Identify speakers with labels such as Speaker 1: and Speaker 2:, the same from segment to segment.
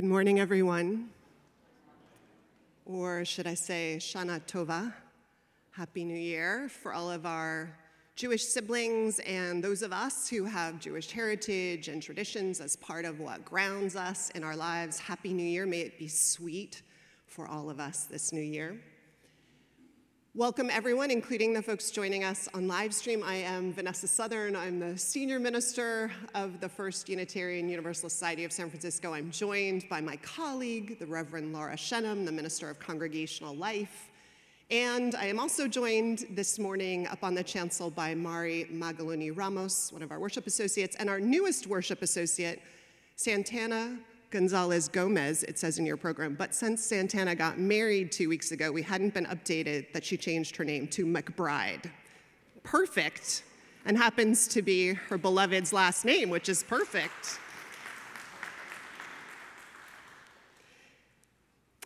Speaker 1: Good morning, everyone. Or should I say, Shana Tova, Happy New Year for all of our Jewish siblings and those of us who have Jewish heritage and traditions as part of what grounds us in our lives. Happy New Year. May it be sweet for all of us this new year. Welcome, everyone, including the folks joining us on live stream. I am Vanessa Southern. I'm the senior minister of the First Unitarian Universalist Society of San Francisco. I'm joined by my colleague, the Reverend Laura Shennum, the Minister of Congregational Life. And I am also joined this morning up on the chancel by Mari Magaloni Ramos, one of our worship associates, and our newest worship associate, Santana Gonzalez Gomez, it says in your program. But since Santana got married two weeks ago, we hadn't been updated that she changed her name to McBride. Perfect. And happens to be her beloved's last name, which is perfect.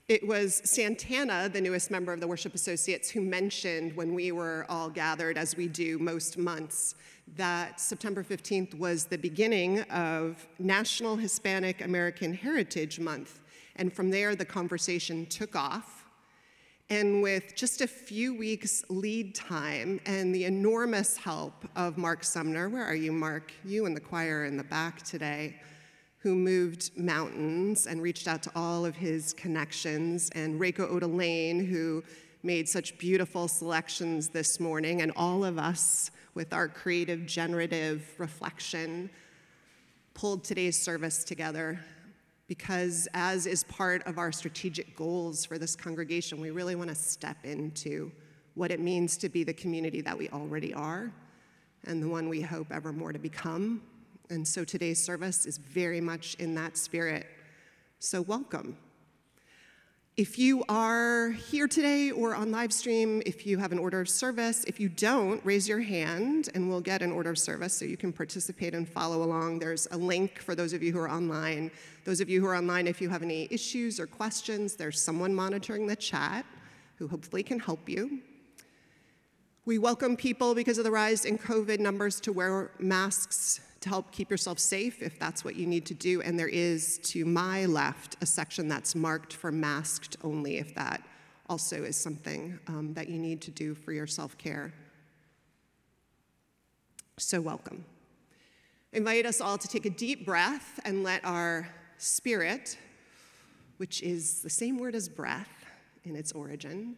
Speaker 1: It was Santana, the newest member of the Worship Associates, who mentioned when we were all gathered, as we do most months, that September 15th was the beginning of National Hispanic American Heritage Month. And from there, the conversation took off. And with just a few weeks lead time and the enormous help of Mark Sumner, where are you, Mark? You and the choir in the back today who moved mountains and reached out to all of his connections, and Reiko Oda Lane, who made such beautiful selections this morning, and all of us with our creative, generative reflection pulled today's service together because, as is part of our strategic goals for this congregation, we really want to step into what it means to be the community that we already are and the one we hope ever more to become. And so today's service is very much in that spirit. So, welcome. If you are here today or on live stream, if you have an order of service, if you don't, raise your hand and we'll get an order of service so you can participate and follow along. There's a link for those of you who are online. Those of you who are online, if you have any issues or questions, there's someone monitoring the chat who hopefully can help you. We welcome people because of the rise in COVID numbers to wear masks to help keep yourself safe if that's what you need to do. And there is to my left a section that's marked for masked only if that also is something um, that you need to do for your self care. So, welcome. invite us all to take a deep breath and let our spirit, which is the same word as breath in its origin,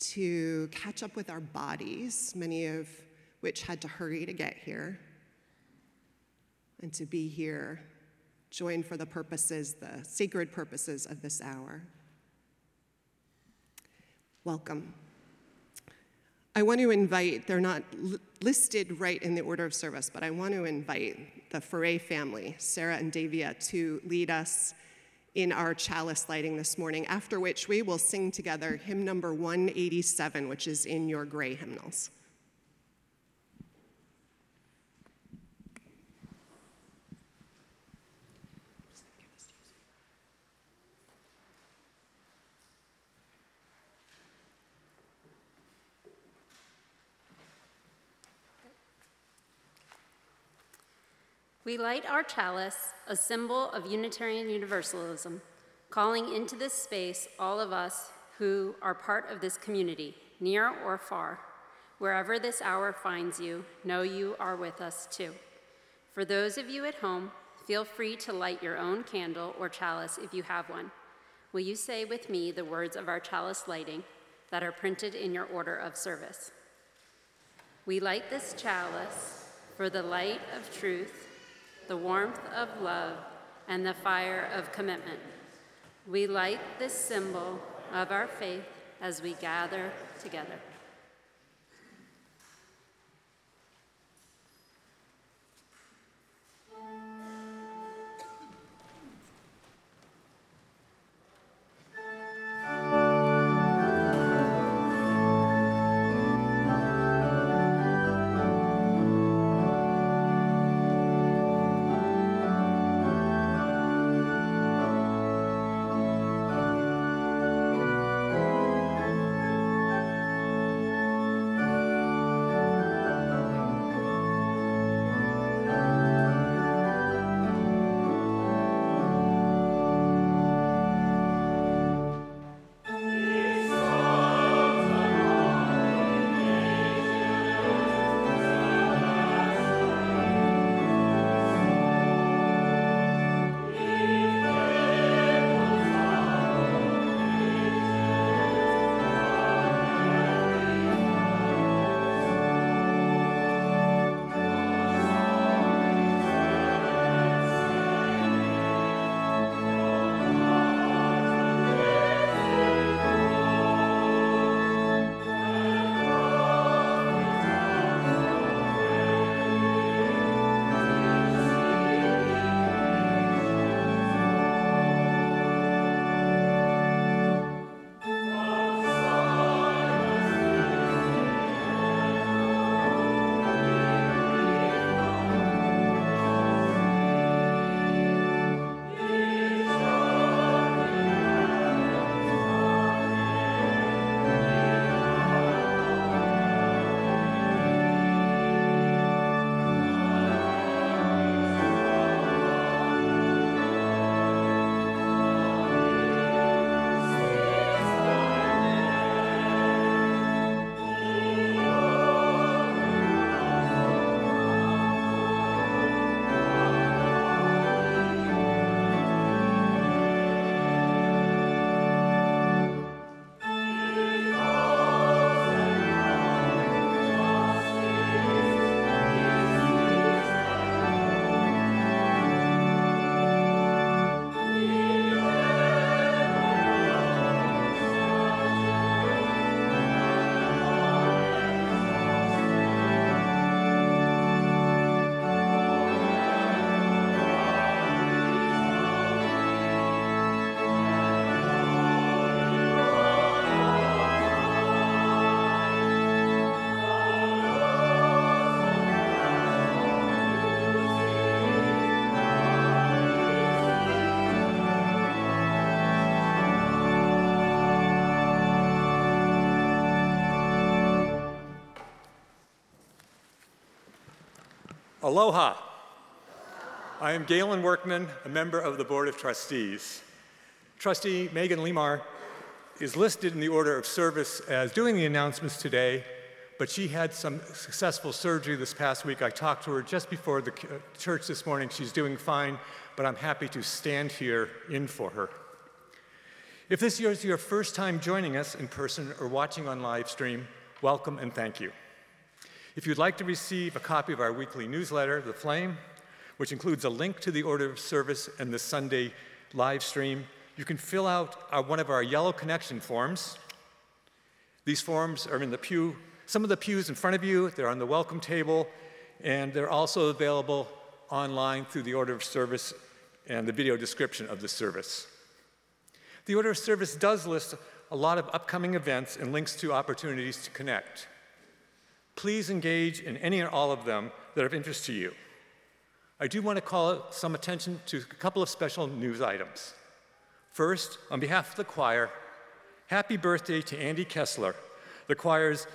Speaker 1: to catch up with our bodies, many of which had to hurry to get here, and to be here, joined for the purposes, the sacred purposes of this hour. Welcome. I want to invite, they're not listed right in the order of service, but I want to invite the Ferree family, Sarah and Davia, to lead us in our chalice lighting this morning, after which we will sing together hymn number 187, which is in your gray hymnals.
Speaker 2: We light our chalice, a symbol of Unitarian Universalism, calling into this space all of us who are part of this community, near or far. Wherever this hour finds you, know you are with us too. For those of you at home, feel free to light your own candle or chalice if you have one. Will you say with me the words of our chalice lighting that are printed in your order of service? We light this chalice for the light of truth the warmth of love, and the fire of commitment. We light this symbol of our faith as we gather together.
Speaker 3: Aloha. I am Galen Workman, a member of the Board of Trustees. Trustee Megan Lemar is listed in the order of service as doing the announcements today, but she had some successful surgery this past week. I talked to her just before the church this morning. She's doing fine, but I'm happy to stand here in for her. If this is your first time joining us in person or watching on live stream, welcome and thank you. If you'd like to receive a copy of our weekly newsletter, The Flame, which includes a link to the order of service and the Sunday live stream, you can fill out our, one of our yellow connection forms. These forms are in the pew, some of the pews in front of you, they're on the welcome table, and they're also available online through the order of service and the video description of the service. The order of service does list a lot of upcoming events and links to opportunities to connect. Please engage in any or all of them that are of interest to you. I do want to call some attention to a couple of special news items. First, on behalf of the choir, happy birthday to Andy Kessler, the choir's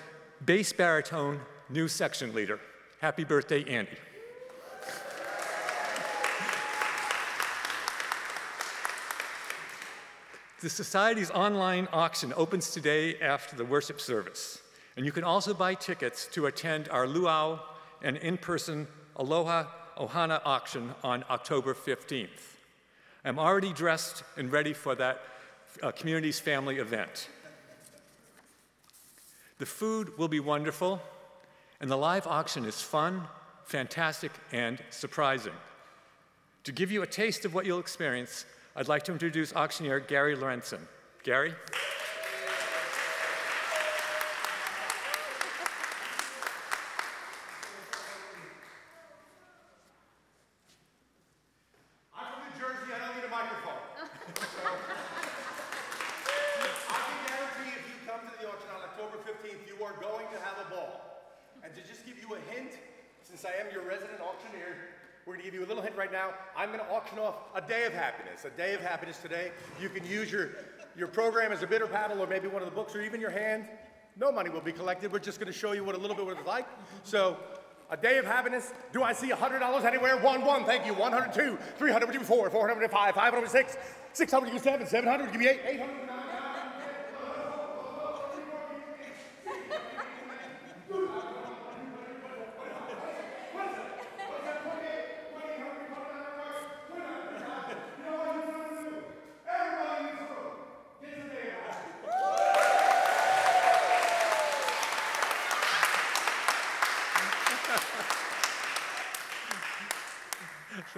Speaker 3: bass baritone new section leader. Happy birthday, Andy. The Society's online auction opens today after the worship service. And you can also buy tickets to attend our luau and in person Aloha Ohana auction on October 15th. I'm already dressed and ready for that uh, community's family event. The food will be wonderful, and the live auction is fun, fantastic, and surprising. To give you a taste of what you'll experience, I'd like to introduce auctioneer Gary Lorenzen. Gary?
Speaker 4: Day of happiness, a day of happiness today. You can use your, your program as a bidder paddle or maybe one of the books or even your hand. No money will be collected. We're just going to show you what a little bit what it's like. So, a day of happiness. Do I see $100 anywhere? One, one. Thank you. 102, 300, 4, 405, 506, 607, 700, give me eight, 800.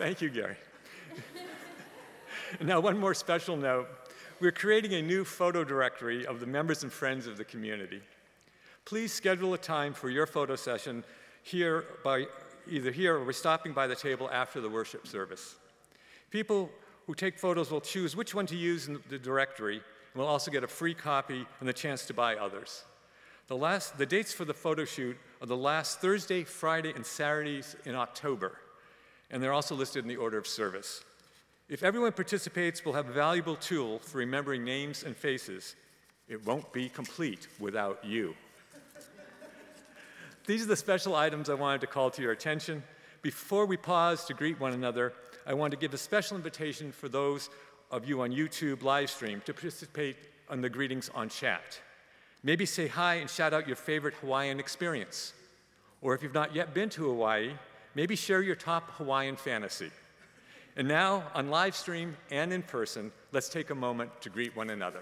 Speaker 3: Thank you, Gary. now, one more special note. We're creating a new photo directory of the members and friends of the community. Please schedule a time for your photo session here by either here or by stopping by the table after the worship service. People who take photos will choose which one to use in the directory and will also get a free copy and the chance to buy others. The, last, the dates for the photo shoot are the last Thursday, Friday, and Saturdays in October and they're also listed in the order of service. If everyone participates, we'll have a valuable tool for remembering names and faces. It won't be complete without you. These are the special items I wanted to call to your attention. Before we pause to greet one another, I want to give a special invitation for those of you on YouTube live stream to participate on the greetings on chat. Maybe say hi and shout out your favorite Hawaiian experience. Or if you've not yet been to Hawaii, Maybe share your top Hawaiian fantasy. And now, on live stream and in person, let's take a moment to greet one another.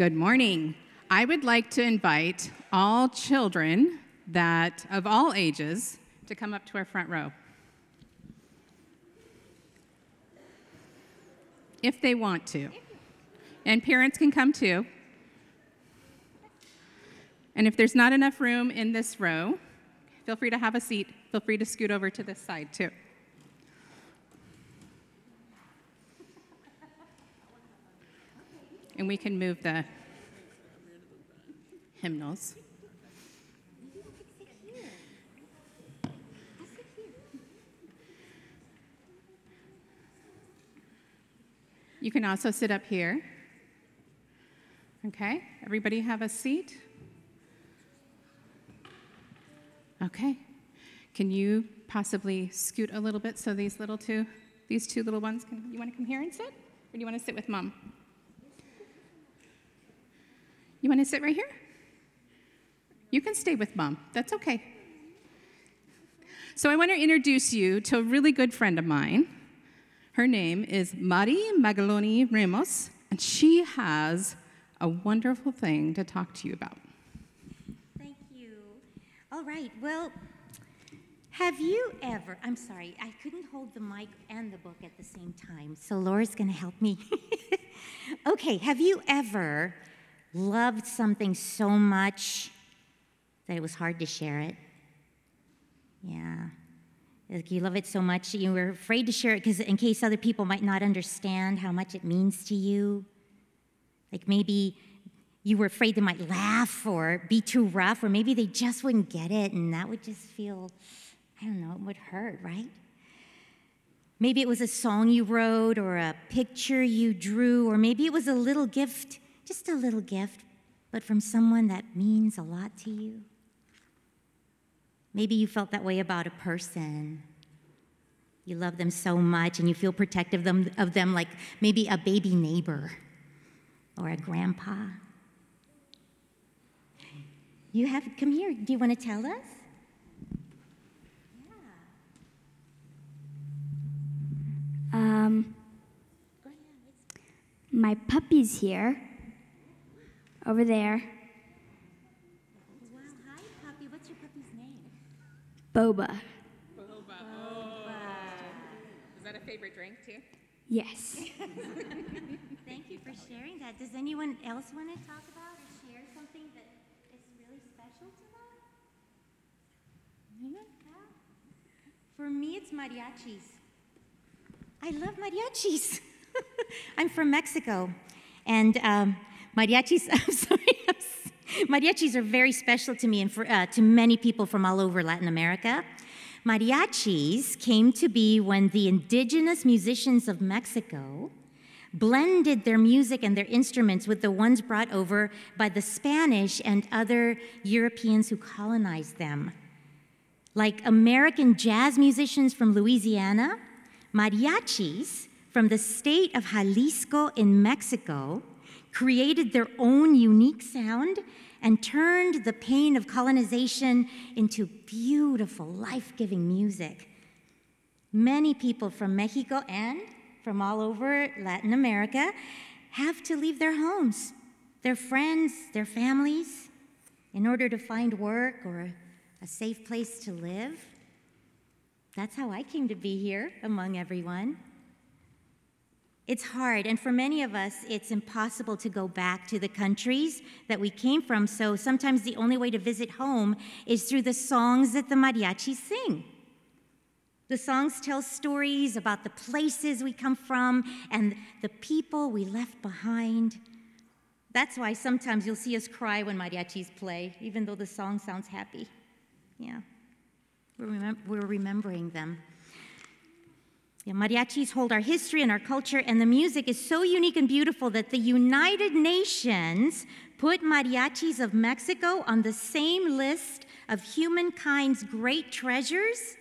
Speaker 5: Good morning. I would like to invite all children that of all ages to come up to our front row. If they want to. And parents can come too. And if there's not enough room in this row, feel free to have a seat. Feel free to scoot over to this side too. And we can move the hymnals. You can also sit up here. Okay, everybody have a seat? Okay. Can you possibly scoot a little bit so these little two, these two little ones can, you want to come here and sit? Or do you want to sit with mom? You want to sit right here? You can stay with mom. That's okay. So I want to introduce you to a really good friend of mine. Her name is Mari Magaloni Ramos, and she has a wonderful thing to talk to you about.
Speaker 6: Thank you. All right, well, have you ever, I'm sorry, I couldn't hold the mic and the book at the same time, so Laura's gonna help me. okay, have you ever loved something so much that it was hard to share it? Yeah. Like you love it so much, that you were afraid to share it because in case other people might not understand how much it means to you. Like maybe you were afraid they might laugh or be too rough, or maybe they just wouldn't get it, and that would just feel, I don't know, it would hurt, right? Maybe it was a song you wrote, or a picture you drew, or maybe it was a little gift, just a little gift, but from someone that means a lot to you. Maybe you felt that way about a person. You love them so much and you feel protective of them, of them like maybe a baby neighbor or a grandpa. You have, come here. Do you want to tell us? Yeah.
Speaker 7: Um, my puppy's here, over there.
Speaker 6: Wow, hi, puppy. What's your puppy's name?
Speaker 7: Boba.
Speaker 5: Is that a favorite drink too?
Speaker 7: Yes.
Speaker 6: Thank you for sharing that. Does anyone else want to talk about or share something that is really special to them? Yeah. For me, it's mariachis. I love mariachis. I'm from Mexico, and um, mariachis. I'm sorry. Mariachis are very special to me and for, uh, to many people from all over Latin America. Mariachis came to be when the indigenous musicians of Mexico blended their music and their instruments with the ones brought over by the Spanish and other Europeans who colonized them. Like American jazz musicians from Louisiana, mariachis from the state of Jalisco in Mexico created their own unique sound and turned the pain of colonization into beautiful, life giving music. Many people from Mexico and from all over Latin America have to leave their homes, their friends, their families, in order to find work or a safe place to live. That's how I came to be here among everyone. It's hard, and for many of us, it's impossible to go back to the countries that we came from, so sometimes the only way to visit home is through the songs that the mariachis sing. The songs tell stories about the places we come from and the people we left behind. That's why sometimes you'll see us cry when mariachis play, even though the song sounds happy. Yeah, we're, remem- we're remembering them. Yeah, mariachis hold our history and our culture, and the music is so unique and beautiful that the United Nations put mariachis of Mexico on the same list of humankind's great treasures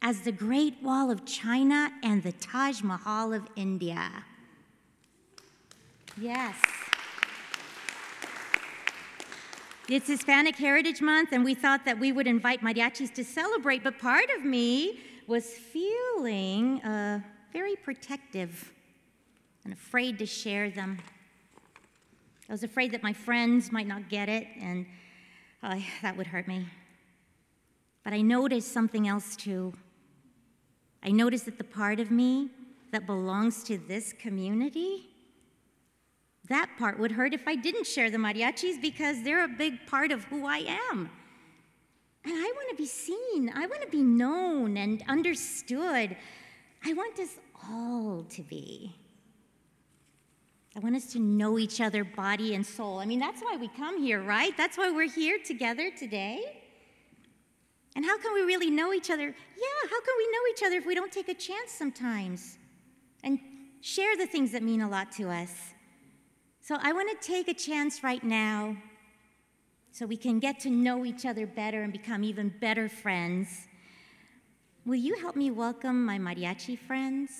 Speaker 6: as the Great Wall of China and the Taj Mahal of India. Yes. It's Hispanic Heritage Month, and we thought that we would invite mariachis to celebrate, but part of me was feeling uh, very protective and afraid to share them. I was afraid that my friends might not get it, and uh, that would hurt me. But I noticed something else too. I noticed that the part of me that belongs to this community, that part would hurt if I didn't share the mariachis because they're a big part of who I am. And I want to be seen, I want to be known and understood. I want us all to be. I want us to know each other, body and soul. I mean, that's why we come here, right? That's why we're here together today. And how can we really know each other? Yeah, how can we know each other if we don't take a chance sometimes and share the things that mean a lot to us? So I want to take a chance right now so we can get to know each other better and become even better friends. Will you help me welcome my mariachi friends?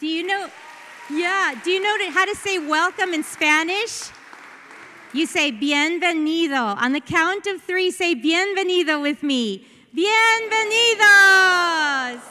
Speaker 6: Do you know? Yeah, do you know how to say welcome in Spanish? You say bienvenido. On the count of three, say bienvenido with me. Bienvenidos!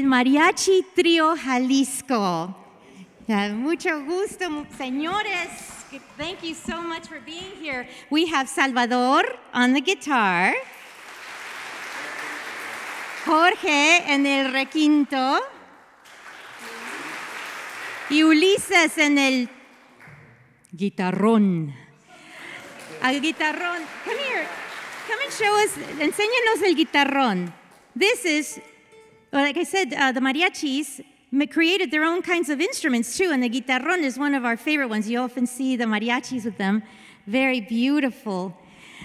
Speaker 6: El Mariachi Trio Jalisco. Uh, mucho gusto, señores. Thank you so much for being here. We have Salvador on the guitar. Jorge en el requinto y Ulises en el guitarrón. Al guitarrón. Come here. Come and show us. Enséñanos el guitarrón. This is, well, like I said, uh, the mariachis created their own kinds of instruments too, and the guitarrón is one of our favorite ones. You often see the mariachis with them. Very beautiful.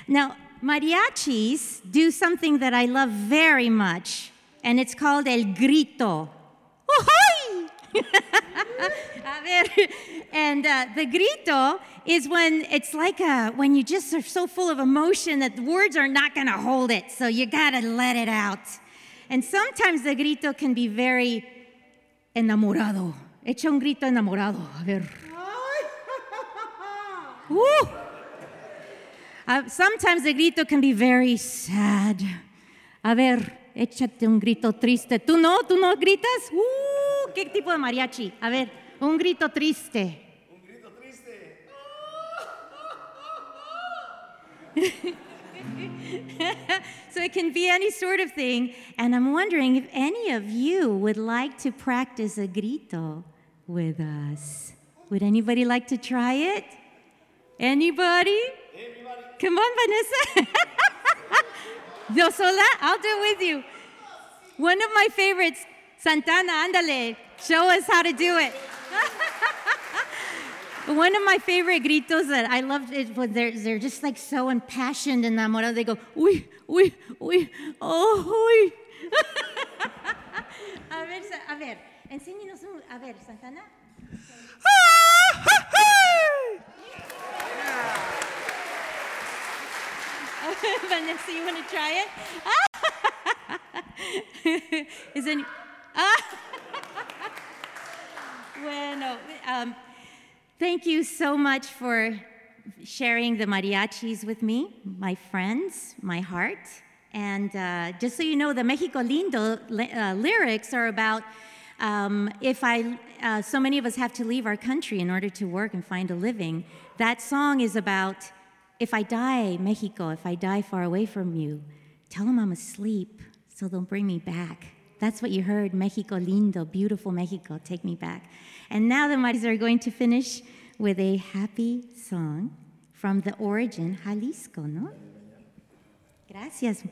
Speaker 6: Now, mariachis do something that I love very much, and it's called el grito. And uh, the grito is when it's like a, when you just are so full of emotion that the words are not going to hold it, so you got to let it out. And sometimes the grito can be very enamorado. Echa un grito enamorado. A ver. Uh, sometimes the grito can be very sad. A ver, échate un grito triste. ¿Tú no? ¿Tú no gritas? Uh, ¿Qué tipo de mariachi? A ver, un grito triste. so it can be any sort of thing. And I'm wondering if any of you would like to practice a grito with us. Would anybody like to try it? Anybody? Come on, Vanessa. Yo sola? I'll do it with you. One of my favorites, Santana, ándale. Show us how to do it. One of my favorite gritos that I love is when they're, they're just like so impassioned and enamorado. They go, uy, uy, uy, oh, uy. a ver, a ver, enséñenos un, a ver, Santana. Vanessa, you want to try it? Is any? Ah. bueno, um, thank you so much for sharing the mariachis with me, my friends, my heart. And uh, just so you know, the Mexico Lindo uh, lyrics are about um, if I, uh, so many of us have to leave our country in order to work and find a living. That song is about if I die, Mexico, if I die far away from you, tell them I'm asleep so they'll bring me back. That's what you heard, Mexico lindo, beautiful Mexico, take me back. And now the Maris are going to finish with a happy song from the origin, Jalisco, ¿no? Gracias.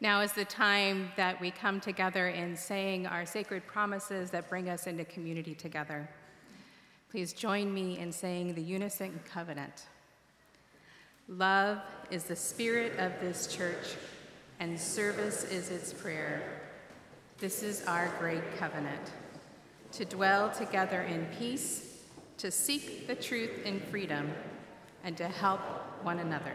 Speaker 5: Now is the time that we come together in saying our sacred promises that bring us into community together. Please join me in saying the unison covenant. Love is the spirit of this church, and service is its prayer. This is our great covenant to dwell together in peace, to seek the truth in freedom, and to help one another.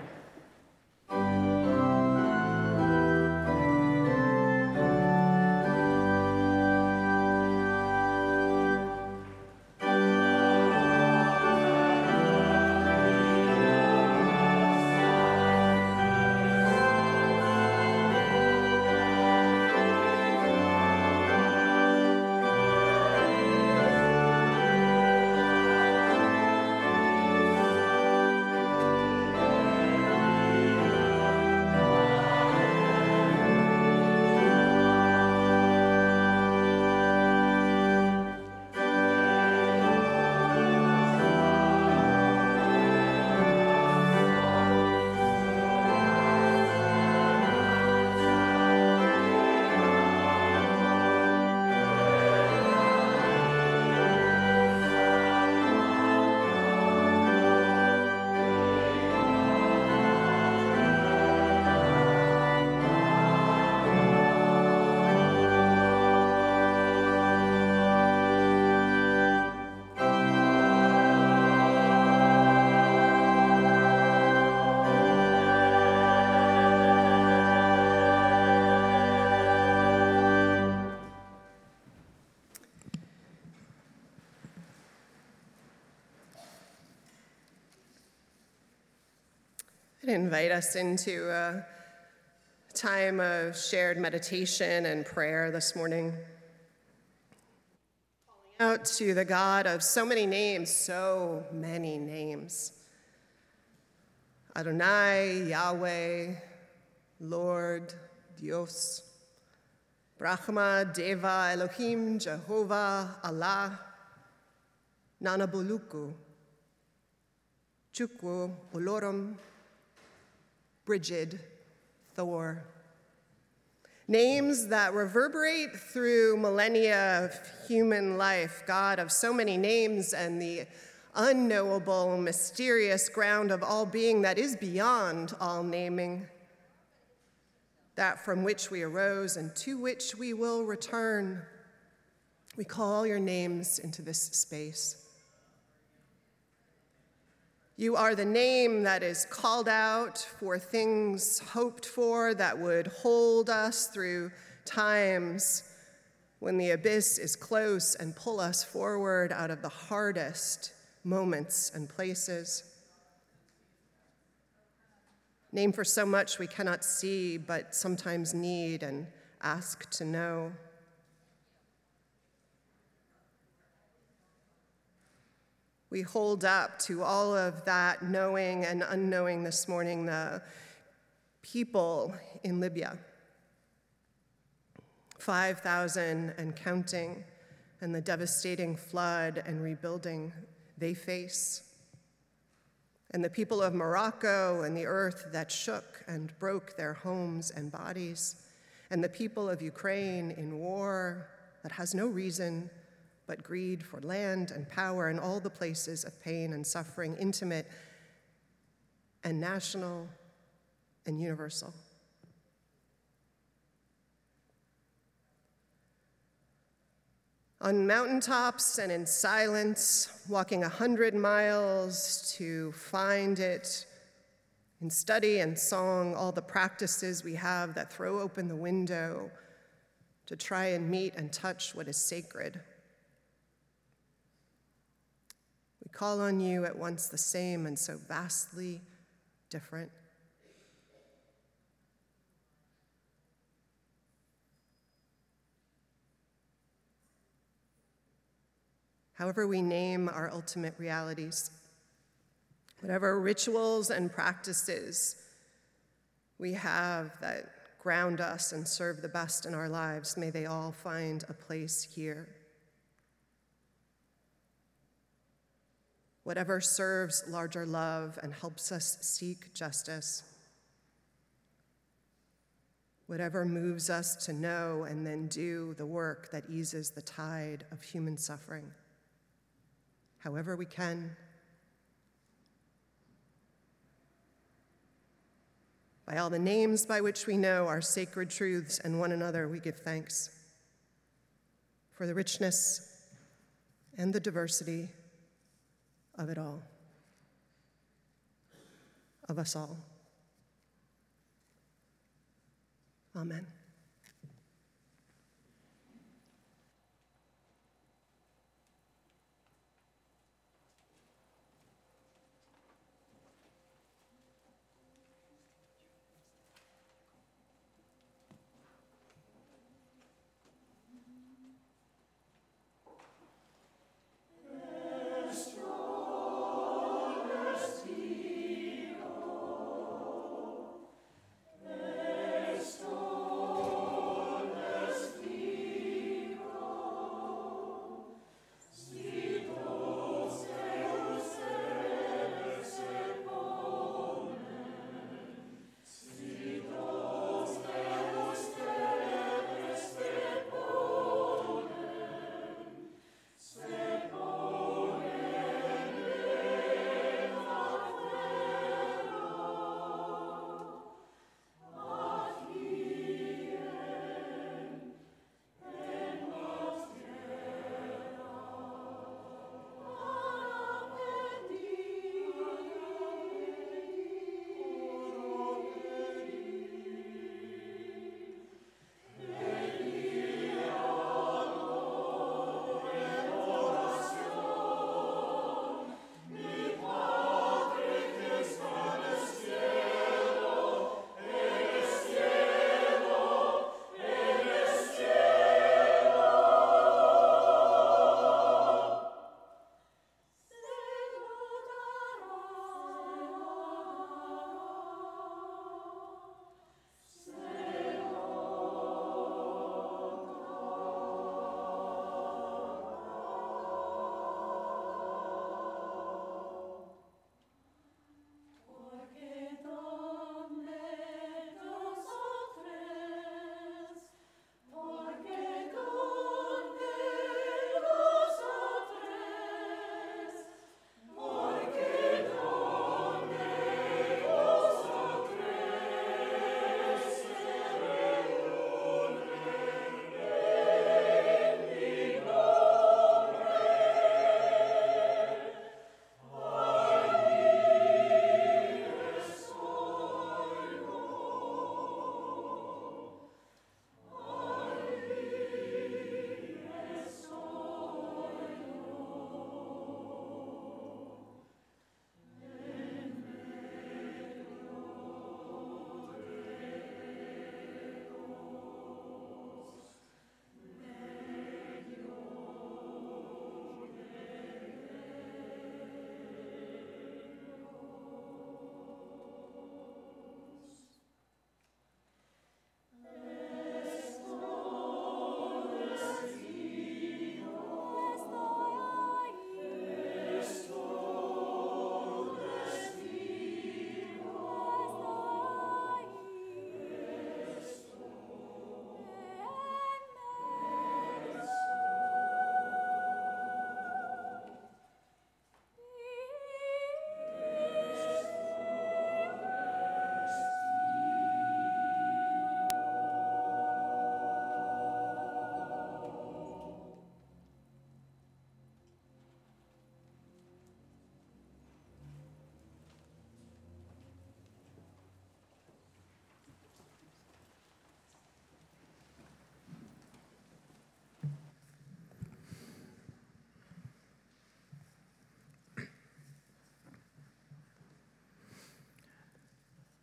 Speaker 1: Invite us into a time of shared meditation and prayer this morning. Calling out to the God of so many names, so many names Adonai, Yahweh, Lord, Dios, Brahma, Deva, Elohim, Jehovah, Allah, Nanabuluku, Chukwu, Olorum, Brigid, Thor. Names that reverberate through millennia of human life, God of so many names and the unknowable, mysterious ground of all being that is beyond all naming, that from which we arose and to which we will return. We call your names into this space. You are the name that is called out for things hoped for that would hold us through times when the abyss is close and pull us forward out of the hardest moments and places. Name for so much we cannot see, but sometimes need and ask to know. We hold up to all of that knowing and unknowing this morning the people in Libya. 5,000 and counting, and the devastating flood and rebuilding they face. And the people of Morocco and the earth that shook and broke their homes and bodies. And the people of Ukraine in war that has no reason but greed for land and power and all the places of pain and suffering, intimate and national and universal. On mountaintops and in silence, walking a hundred miles to find it, in study and song, all the practices we have that throw open the window to try and meet and touch what is sacred. We call on you at once the same and so vastly different. However, we name our ultimate realities, whatever rituals and practices we have that ground us and serve the best in our lives, may they all find a place here. Whatever serves larger love and helps us seek justice. Whatever moves us to know and then do the work that eases the tide of human suffering. However, we can. By all the names by which we know our sacred truths and one another, we give thanks for the richness and the diversity of it all, of us all. Amen.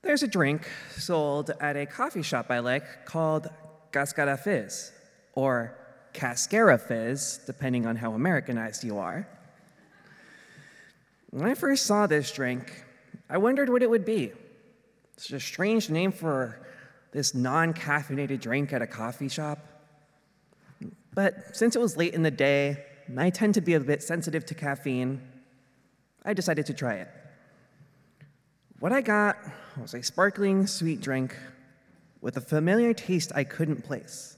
Speaker 8: There's a drink sold at a coffee shop I like called Cascara Fizz, or Cascara Fizz, depending on how Americanized you are. When I first saw this drink, I wondered what it would be. It's a strange name for this non caffeinated drink at a coffee shop. But since it was late in the day, and I tend to be a bit sensitive to caffeine, I decided to try it. What I got was a sparkling sweet drink with a familiar taste I couldn't place.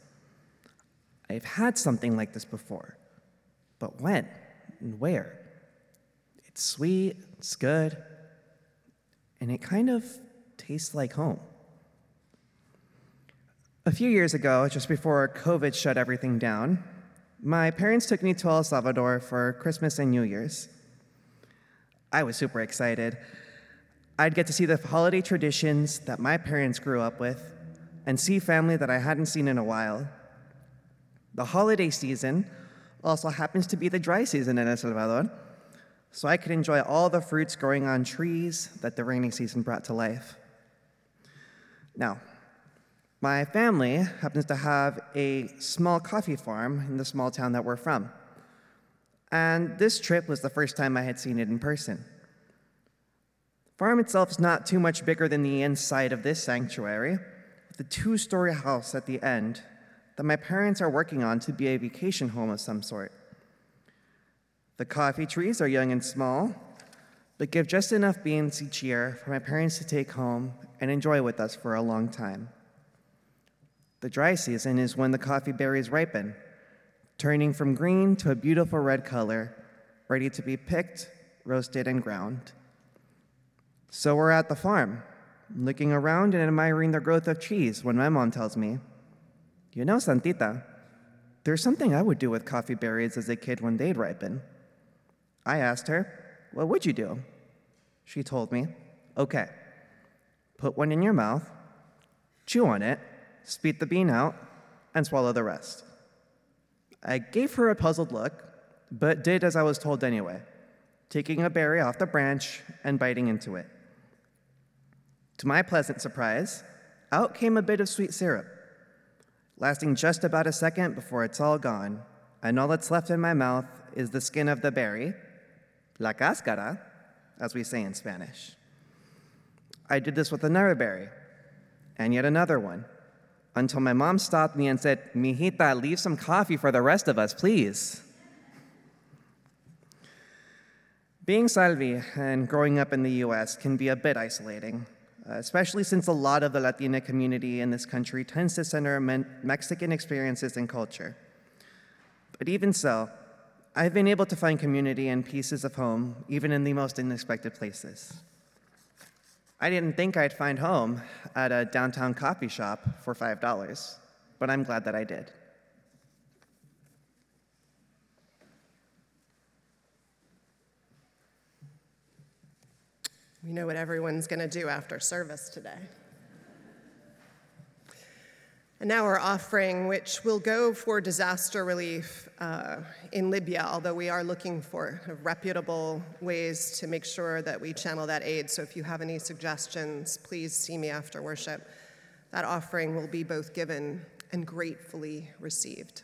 Speaker 8: I've had something like this before, but when and where? It's sweet, it's good, and it kind of tastes like home. A few years ago, just before COVID shut everything down, my parents took me to El Salvador for Christmas and New Year's. I was super excited. I'd get to see the holiday traditions that my parents grew up with and see family that I hadn't seen in a while. The holiday season also happens to be the dry season in El Salvador, so I could enjoy all the fruits growing on trees that the rainy season brought to life. Now, my family happens to have a small coffee farm in the small town that we're from. And this trip was the first time I had seen it in person. The farm itself is not too much bigger than the inside of this sanctuary, with a two story house at the end that my parents are working on to be a vacation home of some sort. The coffee trees are young and small, but give just enough beans each year for my parents to take home and enjoy with us for a long time. The dry season is when the coffee berries ripen, turning from green to a beautiful red color, ready to be picked, roasted, and ground. So we're at the farm, looking around and admiring the growth of trees when my mom tells me, You know, Santita, there's something I would do with coffee berries as a kid when they'd ripen. I asked her, What would you do? She told me, Okay, put one in your mouth, chew on it, spit the bean out, and swallow the rest. I gave her a puzzled look, but did as I was told anyway, taking a berry off the branch and biting into it. To my pleasant surprise, out came a bit of sweet syrup, lasting just about a second before it's all gone, and all that's left in my mouth is the skin of the berry, la cáscara, as we say in Spanish. I did this with another berry, and yet another one until my mom stopped me and said, Mijita, leave some coffee for the rest of us, please. Being Salvi and growing up in the US can be a bit isolating, Uh, especially since a lot of the Latina community in this country tends to center Mexican experiences and culture. But even so, I've been able to find community and pieces of home even in the most unexpected places. I didn't think I'd find home at a downtown coffee shop for $5, but I'm glad that I did.
Speaker 1: We know what everyone's going to do after service today. And now our offering, which will go for disaster relief uh, in Libya, although we are looking for reputable ways to make sure that we channel that aid. So if you have any suggestions, please see me after worship. That offering will be both given and gratefully received.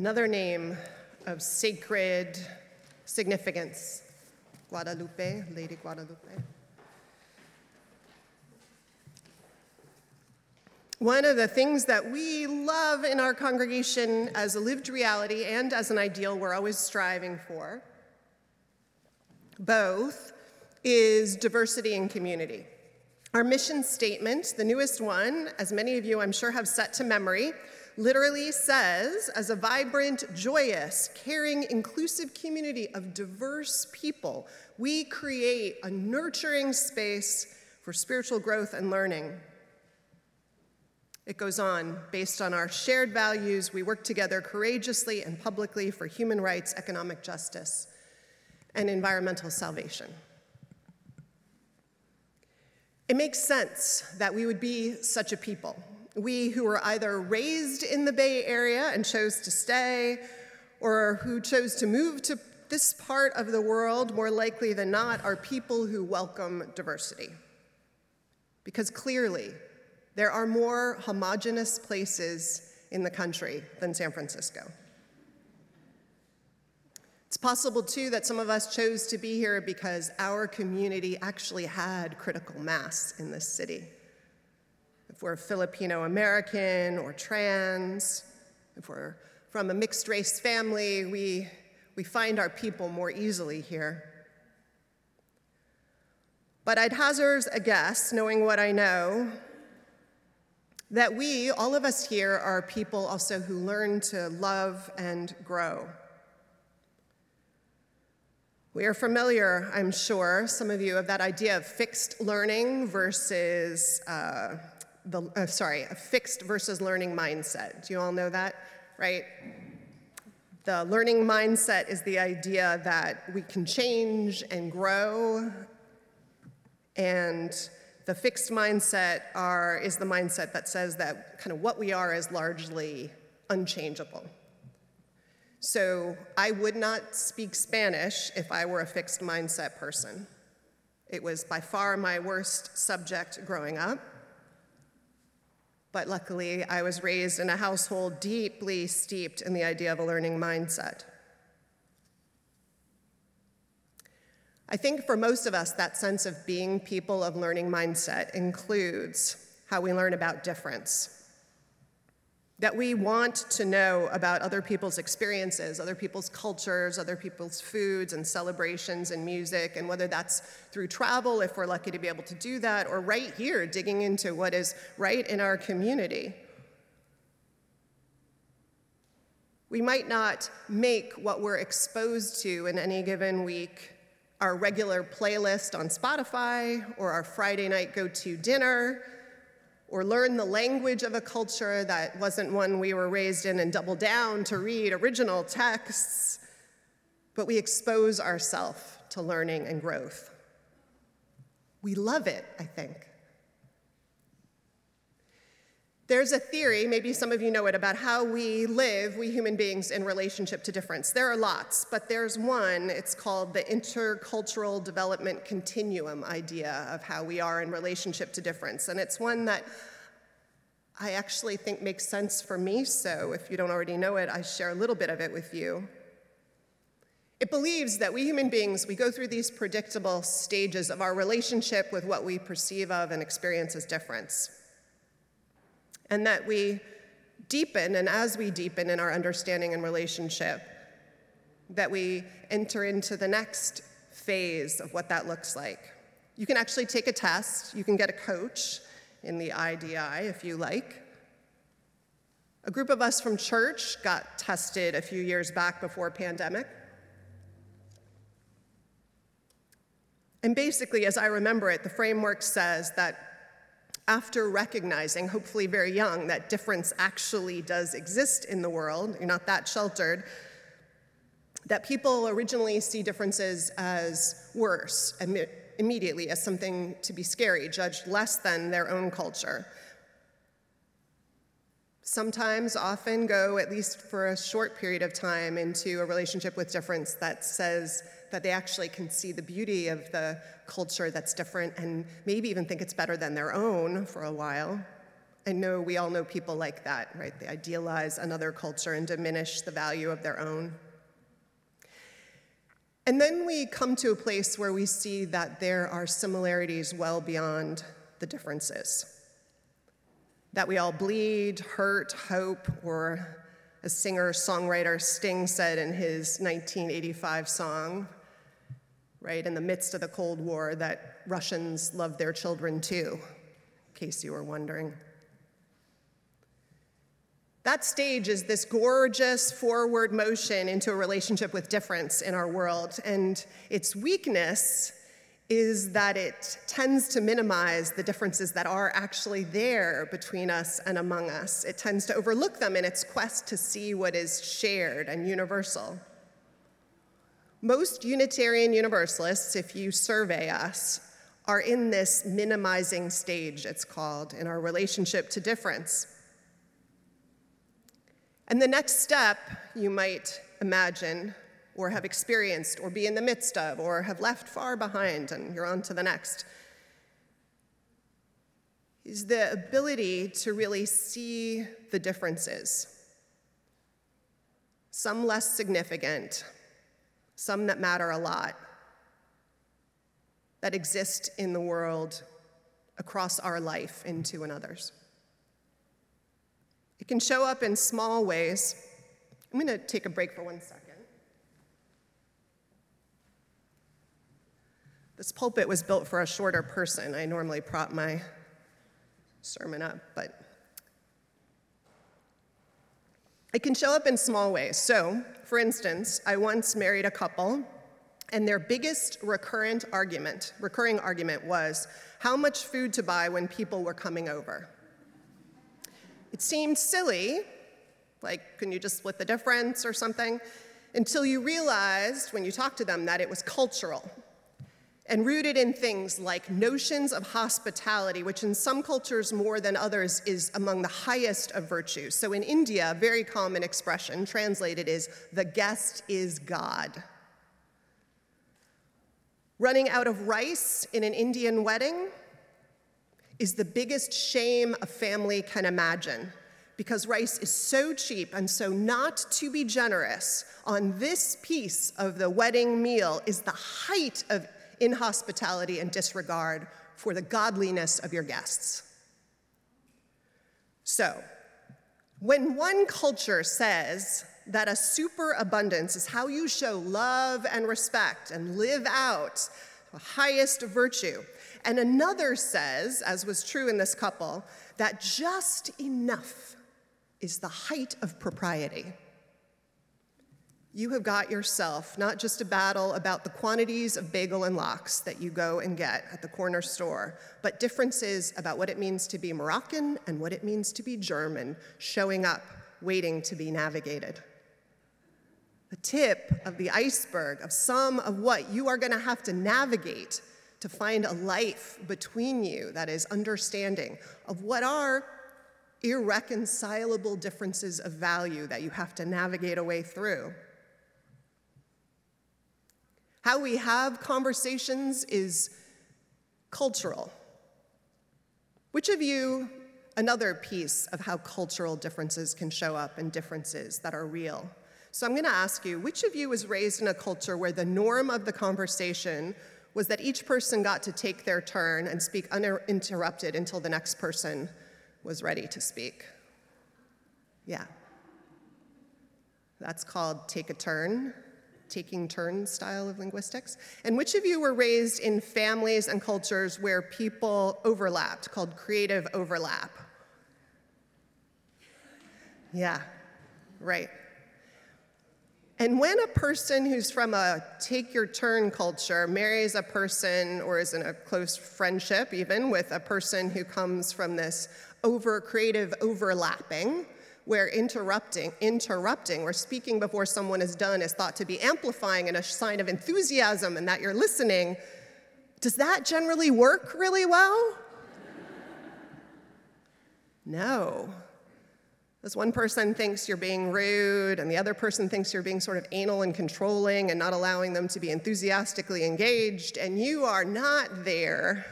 Speaker 1: Another name of sacred significance Guadalupe, Lady Guadalupe. One of the things that we love in our congregation as a lived reality and as an ideal we're always striving for, both, is diversity and community. Our mission statement, the newest one, as many of you I'm sure have set to memory, literally says as a vibrant, joyous, caring, inclusive community of diverse people, we create a nurturing space for spiritual growth and learning. It goes on, based on our shared values, we work together courageously and publicly for human rights, economic justice, and environmental salvation. It makes sense that we would be such a people. We who were either raised in the Bay Area and chose to stay, or who chose to move to this part of the world, more likely than not, are people who welcome diversity. Because clearly, there are more homogenous places in the country than San Francisco. It's possible, too, that some of us chose to be here because our community actually had critical mass in this city. If we're Filipino American or trans, if we're from a mixed race family, we, we find our people more easily here. But I'd hazard a guess, knowing what I know, that we, all of us here, are people also who learn to love and grow. We are familiar, I'm sure, some of you, of that idea of fixed learning versus uh, the, uh, sorry, a fixed versus learning mindset. Do you all know that, right? The learning mindset is the idea that we can change and grow, and the fixed mindset are, is the mindset that says that kind of what we are is largely unchangeable. So I would not speak Spanish if I were a fixed mindset person. It was by far my worst subject growing up. But luckily, I was raised in a household deeply steeped in the idea of a learning mindset. I think for most of us, that sense of being people of learning mindset includes how we learn about difference. That we want to know about other people's experiences, other people's cultures, other people's foods and celebrations and music, and whether that's through travel, if we're lucky to be able to do that, or right here, digging into what is right in our community. We might not make what we're exposed to in any given week our regular playlist on Spotify or our Friday night go to dinner or learn the language of a culture that wasn't one we were raised in and double down to read original texts, but we expose ourselves to learning and growth. We love it, I think. There's a theory, maybe some of you know it, about how we live, we human beings, in relationship to difference. There are lots, but there's one. It's called the intercultural development continuum idea of how we are in relationship to difference. And it's one that I actually think makes sense for me, so if you don't already know it, I share a little bit of it with you. It believes that we human beings, we go through these predictable stages of our relationship with what we perceive of and experience as difference and that we deepen, and as we deepen in our understanding and relationship, that we enter into the next phase of what that looks like. You can actually take a test, you can get a coach in the IDI if you like. A group of us from church got tested a few years back before pandemic. And basically, as I remember it, the framework says that after recognizing, hopefully very young, that difference actually does exist in the world, you're not that sheltered, that people originally see differences as worse immediately, as something to be scary, judged less than their own culture. Sometimes, often go, at least for a short period of time, into a relationship with difference that says, that they actually can see the beauty of the culture that's different and maybe even think it's better than their own for a while. I know we all know people like that, right? They idealize another culture and diminish the value of their own. And then we come to a place where we see that there are similarities well beyond the differences. That we all bleed, hurt, hope, or as singer songwriter Sting said in his 1985 song, right, in the midst of the Cold War, that Russians love their children too, in case you were wondering. That stage is this gorgeous forward motion into a relationship with difference in our world. And its weakness is that it tends to minimize the differences that are actually there between us and among us. It tends to overlook them in its quest to see what is shared and universal. Most Unitarian Universalists, if you survey us, are in this minimizing stage, it's called, in our relationship to difference. And the next step, you might imagine, or have experienced, or be in the midst of, or have left far behind, and you're on to the next, is the ability to really see the differences. Some less significant, some that matter a lot, that exist in the world across our life into another's. It can show up in small ways. I'm going to take a break for one second. This pulpit was built for a shorter person. I normally prop my sermon up, but it can show up in small ways. So, for instance, I once married a couple, and their biggest recurrent argument, recurring argument was how much food to buy when people were coming over. It seemed silly, like, can you just split the difference or something? Until you realized when you talked to them that it was cultural and rooted in things like notions of hospitality, which in some cultures more than others is among the highest of virtues. So in India, a very common expression translated is the guest is God. Running out of rice in an Indian wedding is the biggest shame a family can imagine because rice is so cheap and so not to be generous on this piece of the wedding meal is the height of inhospitality and disregard for the godliness of your guests. So, when one culture says that a superabundance is how you show love and respect and live out the highest virtue, and another says, as was true in this couple, that just enough is the height of propriety. You have got yourself not just a battle about the quantities of bagel and lox that you go and get at the corner store, but differences about what it means to be Moroccan and what it means to be German showing up, waiting to be navigated. The tip of the iceberg of some of what you are going to have to navigate to find a life between you that is understanding of what are irreconcilable differences of value that you have to navigate a way through. How we have conversations is cultural. Which of you, another piece of how cultural differences can show up and differences that are real? So I'm going to ask you, which of you was raised in a culture where the norm of the conversation was that each person got to take their turn and speak uninterrupted until the next person was ready to speak. Yeah. That's called take a turn, taking turn style of linguistics. And which of you were raised in families and cultures where people overlapped, called creative overlap? Yeah, right. And when a person who's from a take your turn culture marries a person or is in a close friendship, even with a person who comes from this over creative overlapping, where interrupting, interrupting, or speaking before someone is done is thought to be amplifying and a sign of enthusiasm and that you're listening, does that generally work really well? No. As one person thinks you're being rude, and the other person thinks you're being sort of anal and controlling and not allowing them to be enthusiastically engaged, and you are not there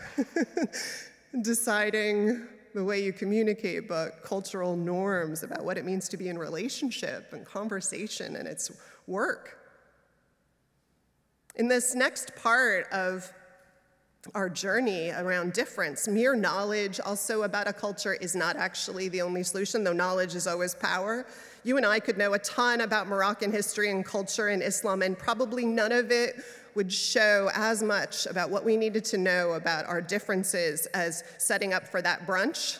Speaker 1: deciding the way you communicate, but cultural norms about what it means to be in relationship and conversation and its work. In this next part of our journey around difference, mere knowledge also about a culture is not actually the only solution, though knowledge is always power. You and I could know a ton about Moroccan history and culture and Islam, and probably none of it would show as much about what we needed to know about our differences as setting up for that brunch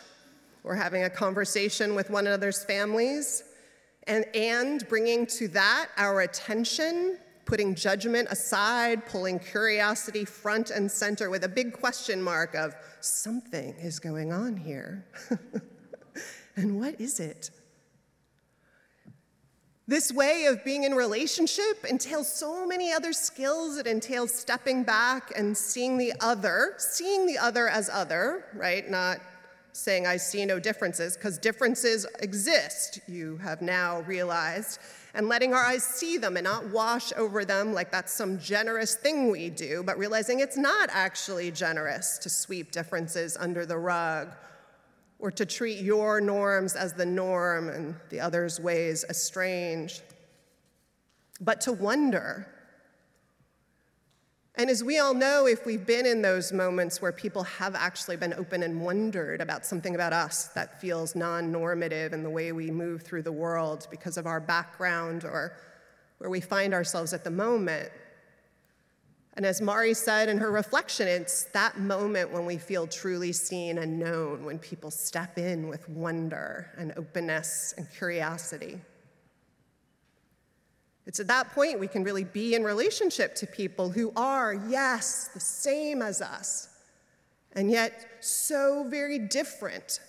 Speaker 1: or having a conversation with one another's families, and, and bringing to that our attention, putting judgment aside, pulling curiosity front and center with a big question mark of something is going on here. and what is it? This way of being in relationship entails so many other skills. It entails stepping back and seeing the other, seeing the other as other, right? Not saying I see no differences, because differences exist, you have now realized, and letting our eyes see them and not wash over them like that's some generous thing we do, but realizing it's not actually generous to sweep differences under the rug or to treat your norms as the norm and the other's ways as strange, but to wonder. And as we all know, if we've been in those moments where people have actually been open and wondered about something about us that feels non normative in the way we move through the world because of our background or where we find ourselves at the moment, and as Mari said in her reflection, it's that moment when we feel truly seen and known, when people step in with wonder and openness and curiosity. It's at that point we can really be in relationship to people who are, yes, the same as us, and yet so very different.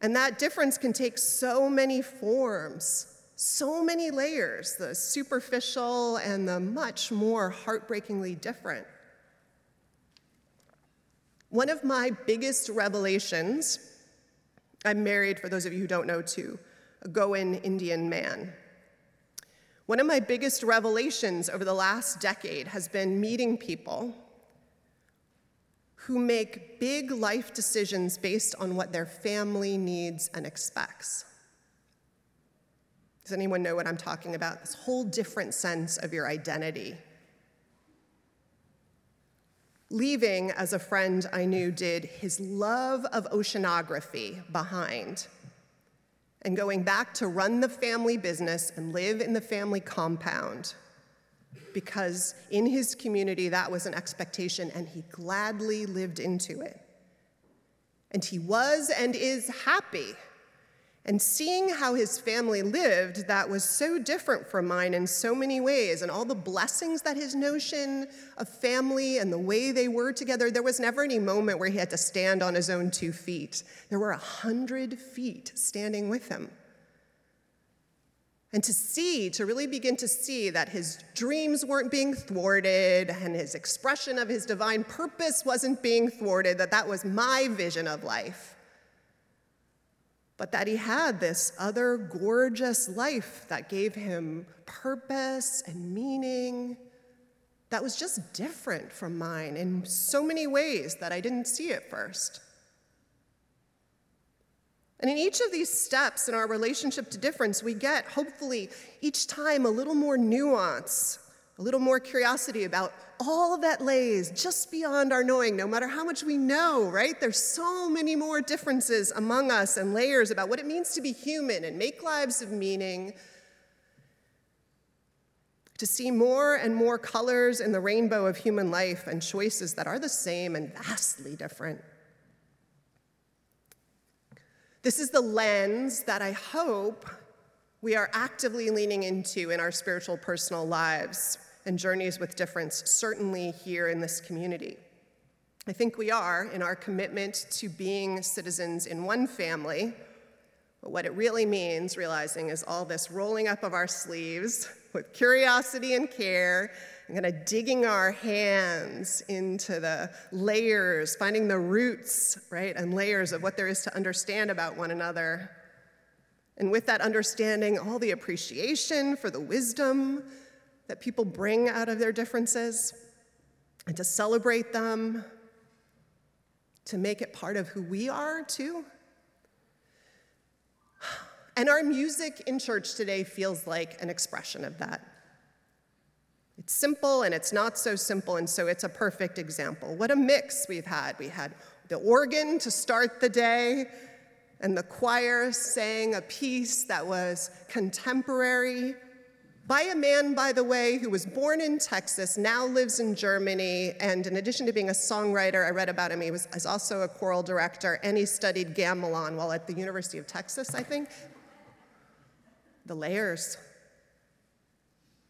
Speaker 1: And that difference can take so many forms so many layers the superficial and the much more heartbreakingly different. One of my biggest revelations I'm married, for those of you who don't know, to a Goan Indian man. One of my biggest revelations over the last decade has been meeting people who make big life decisions based on what their family needs and expects. Does anyone know what I'm talking about? This whole different sense of your identity. Leaving, as a friend I knew did, his love of oceanography behind, and going back to run the family business and live in the family compound because in his community that was an expectation and he gladly lived into it. And he was and is happy and seeing how his family lived that was so different from mine in so many ways, and all the blessings that his notion of family and the way they were together, there was never any moment where he had to stand on his own two feet. There were a hundred feet standing with him. And to see, to really begin to see that his dreams weren't being thwarted and his expression of his divine purpose wasn't being thwarted, that that was my vision of life but that he had this other gorgeous life that gave him purpose and meaning that was just different from mine in so many ways that I didn't see at first. And in each of these steps in our relationship to difference, we get, hopefully, each time a little more nuance a little more curiosity about all that lays just beyond our knowing, no matter how much we know, right? There's so many more differences among us and layers about what it means to be human and make lives of meaning. To see more and more colors in the rainbow of human life and choices that are the same and vastly different. This is the lens that I hope we are actively leaning into in our spiritual personal lives and journeys with difference, certainly here in this community. I think we are in our commitment to being citizens in one family. But what it really means, realizing, is all this rolling up of our sleeves with curiosity and care, and kind of digging our hands into the layers, finding the roots, right, and layers of what there is to understand about one another. And with that understanding, all the appreciation for the wisdom that people bring out of their differences and to celebrate them, to make it part of who we are too. And our music in church today feels like an expression of that. It's simple and it's not so simple, and so it's a perfect example. What a mix we've had. We had the organ to start the day, and the choir sang a piece that was contemporary by a man, by the way, who was born in Texas, now lives in Germany, and in addition to being a songwriter, I read about him, he was, was also a choral director, and he studied gamelan while at the University of Texas, I think. The layers.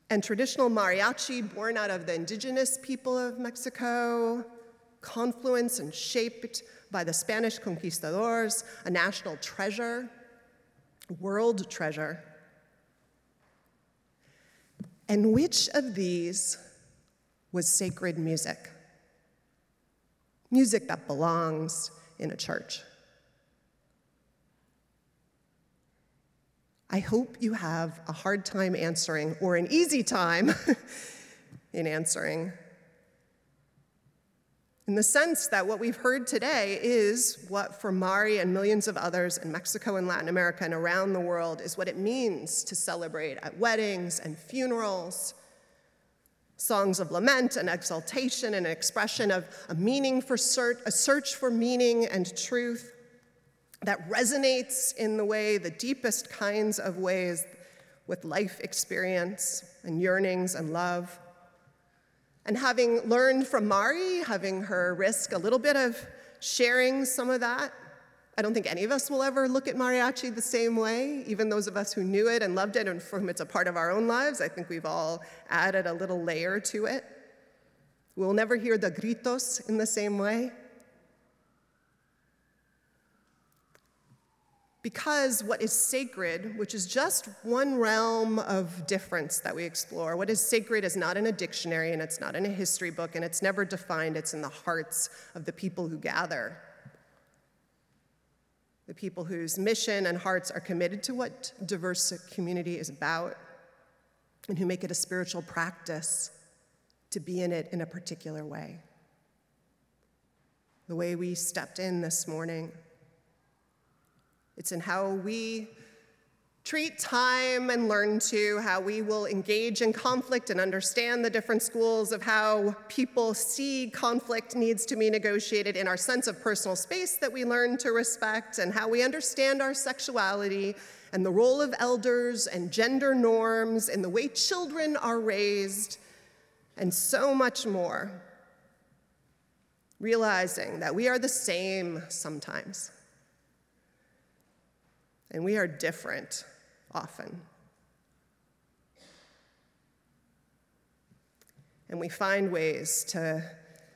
Speaker 1: And traditional mariachi, born out of the indigenous people of Mexico, confluence and shaped by the Spanish conquistadors, a national treasure, world treasure. And which of these was sacred music? Music that belongs in a church. I hope you have a hard time answering or an easy time in answering. In the sense that what we've heard today is what, for Mari and millions of others in Mexico and Latin America and around the world, is what it means to celebrate at weddings and funerals. Songs of lament and exaltation and an expression of a meaning for search, a search for meaning and truth that resonates in the way, the deepest kinds of ways, with life experience and yearnings and love. And having learned from Mari, having her risk a little bit of sharing some of that, I don't think any of us will ever look at mariachi the same way, even those of us who knew it and loved it and for whom it's a part of our own lives. I think we've all added a little layer to it. We'll never hear the gritos in the same way. Because what is sacred, which is just one realm of difference that we explore, what is sacred is not in a dictionary and it's not in a history book and it's never defined, it's in the hearts of the people who gather. The people whose mission and hearts are committed to what diverse community is about and who make it a spiritual practice to be in it in a particular way. The way we stepped in this morning it's in how we treat time and learn to, how we will engage in conflict and understand the different schools of how people see conflict needs to be negotiated in our sense of personal space that we learn to respect, and how we understand our sexuality and the role of elders and gender norms and the way children are raised, and so much more. Realizing that we are the same sometimes and we are different often. And we find ways to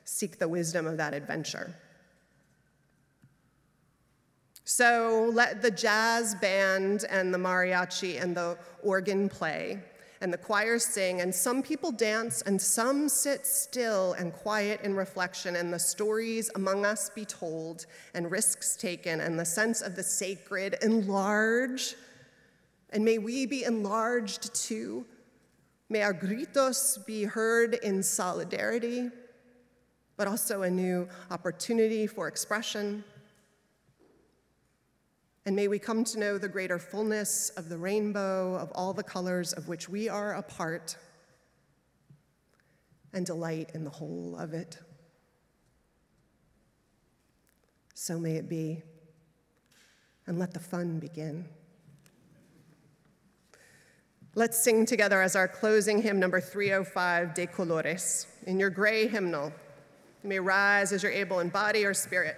Speaker 1: seek the wisdom of that adventure. So let the jazz band and the mariachi and the organ play and the choirs sing, and some people dance, and some sit still and quiet in reflection, and the stories among us be told, and risks taken, and the sense of the sacred enlarge. And may we be enlarged too. May our gritos be heard in solidarity, but also a new opportunity for expression. And may we come to know the greater fullness of the rainbow of all the colors of which we are a part and delight in the whole of it. So may it be, and let the fun begin. Let's sing together as our closing hymn, number 305, De Colores. In your gray hymnal, you may rise as you're able in body or spirit.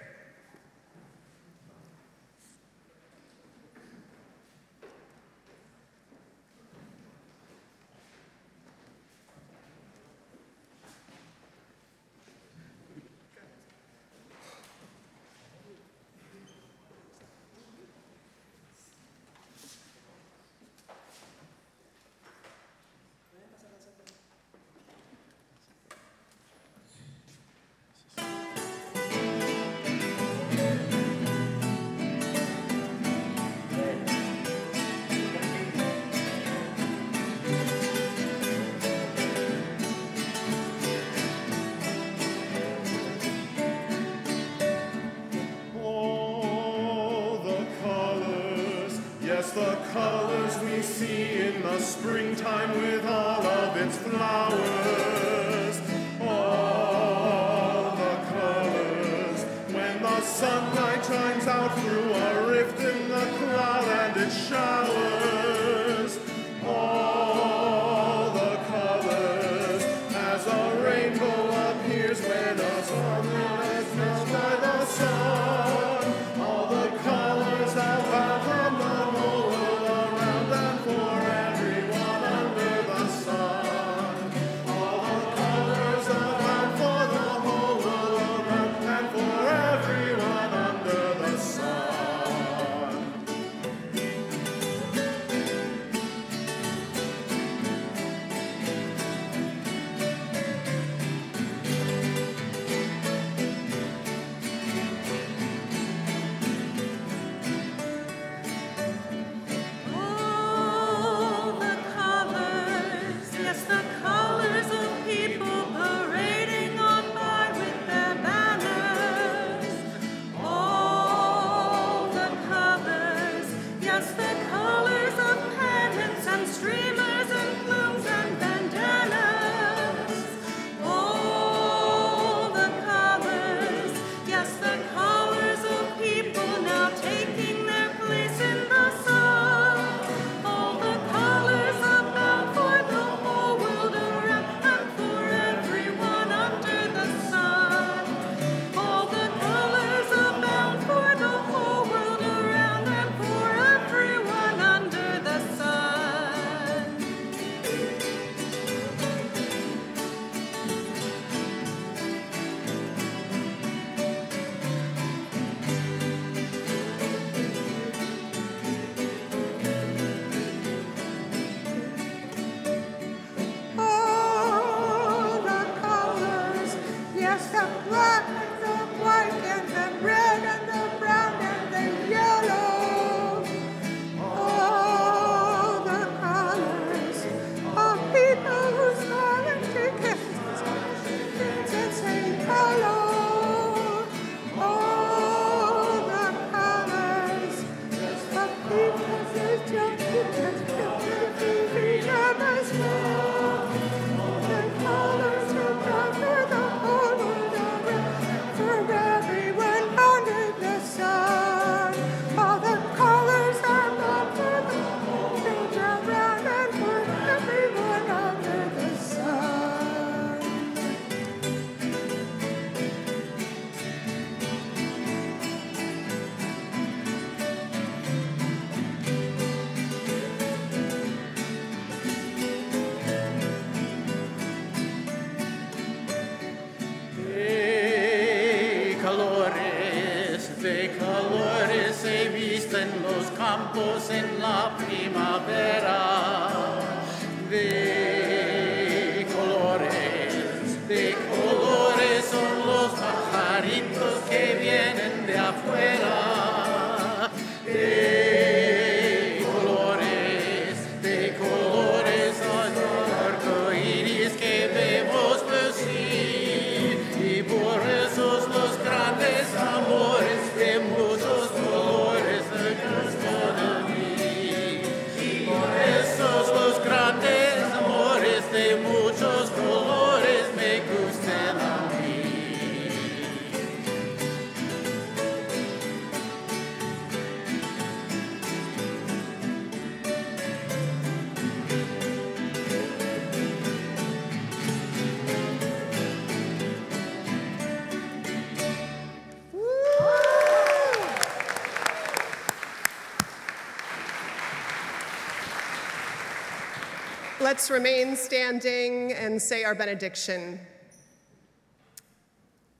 Speaker 1: let's remain standing and say our benediction.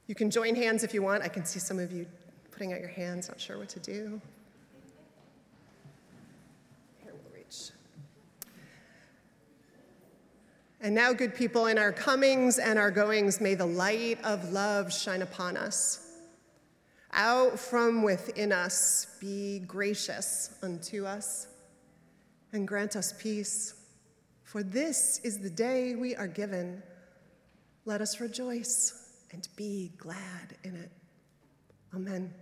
Speaker 1: You can join hands if you want. I can see some of you putting out your hands, not sure what to do. Here we'll reach. And now, good people, in our comings and our goings, may the light of love shine upon us. Out from within us, be gracious unto us and grant us peace. For this is the day we are given. Let us rejoice and be glad in it. Amen.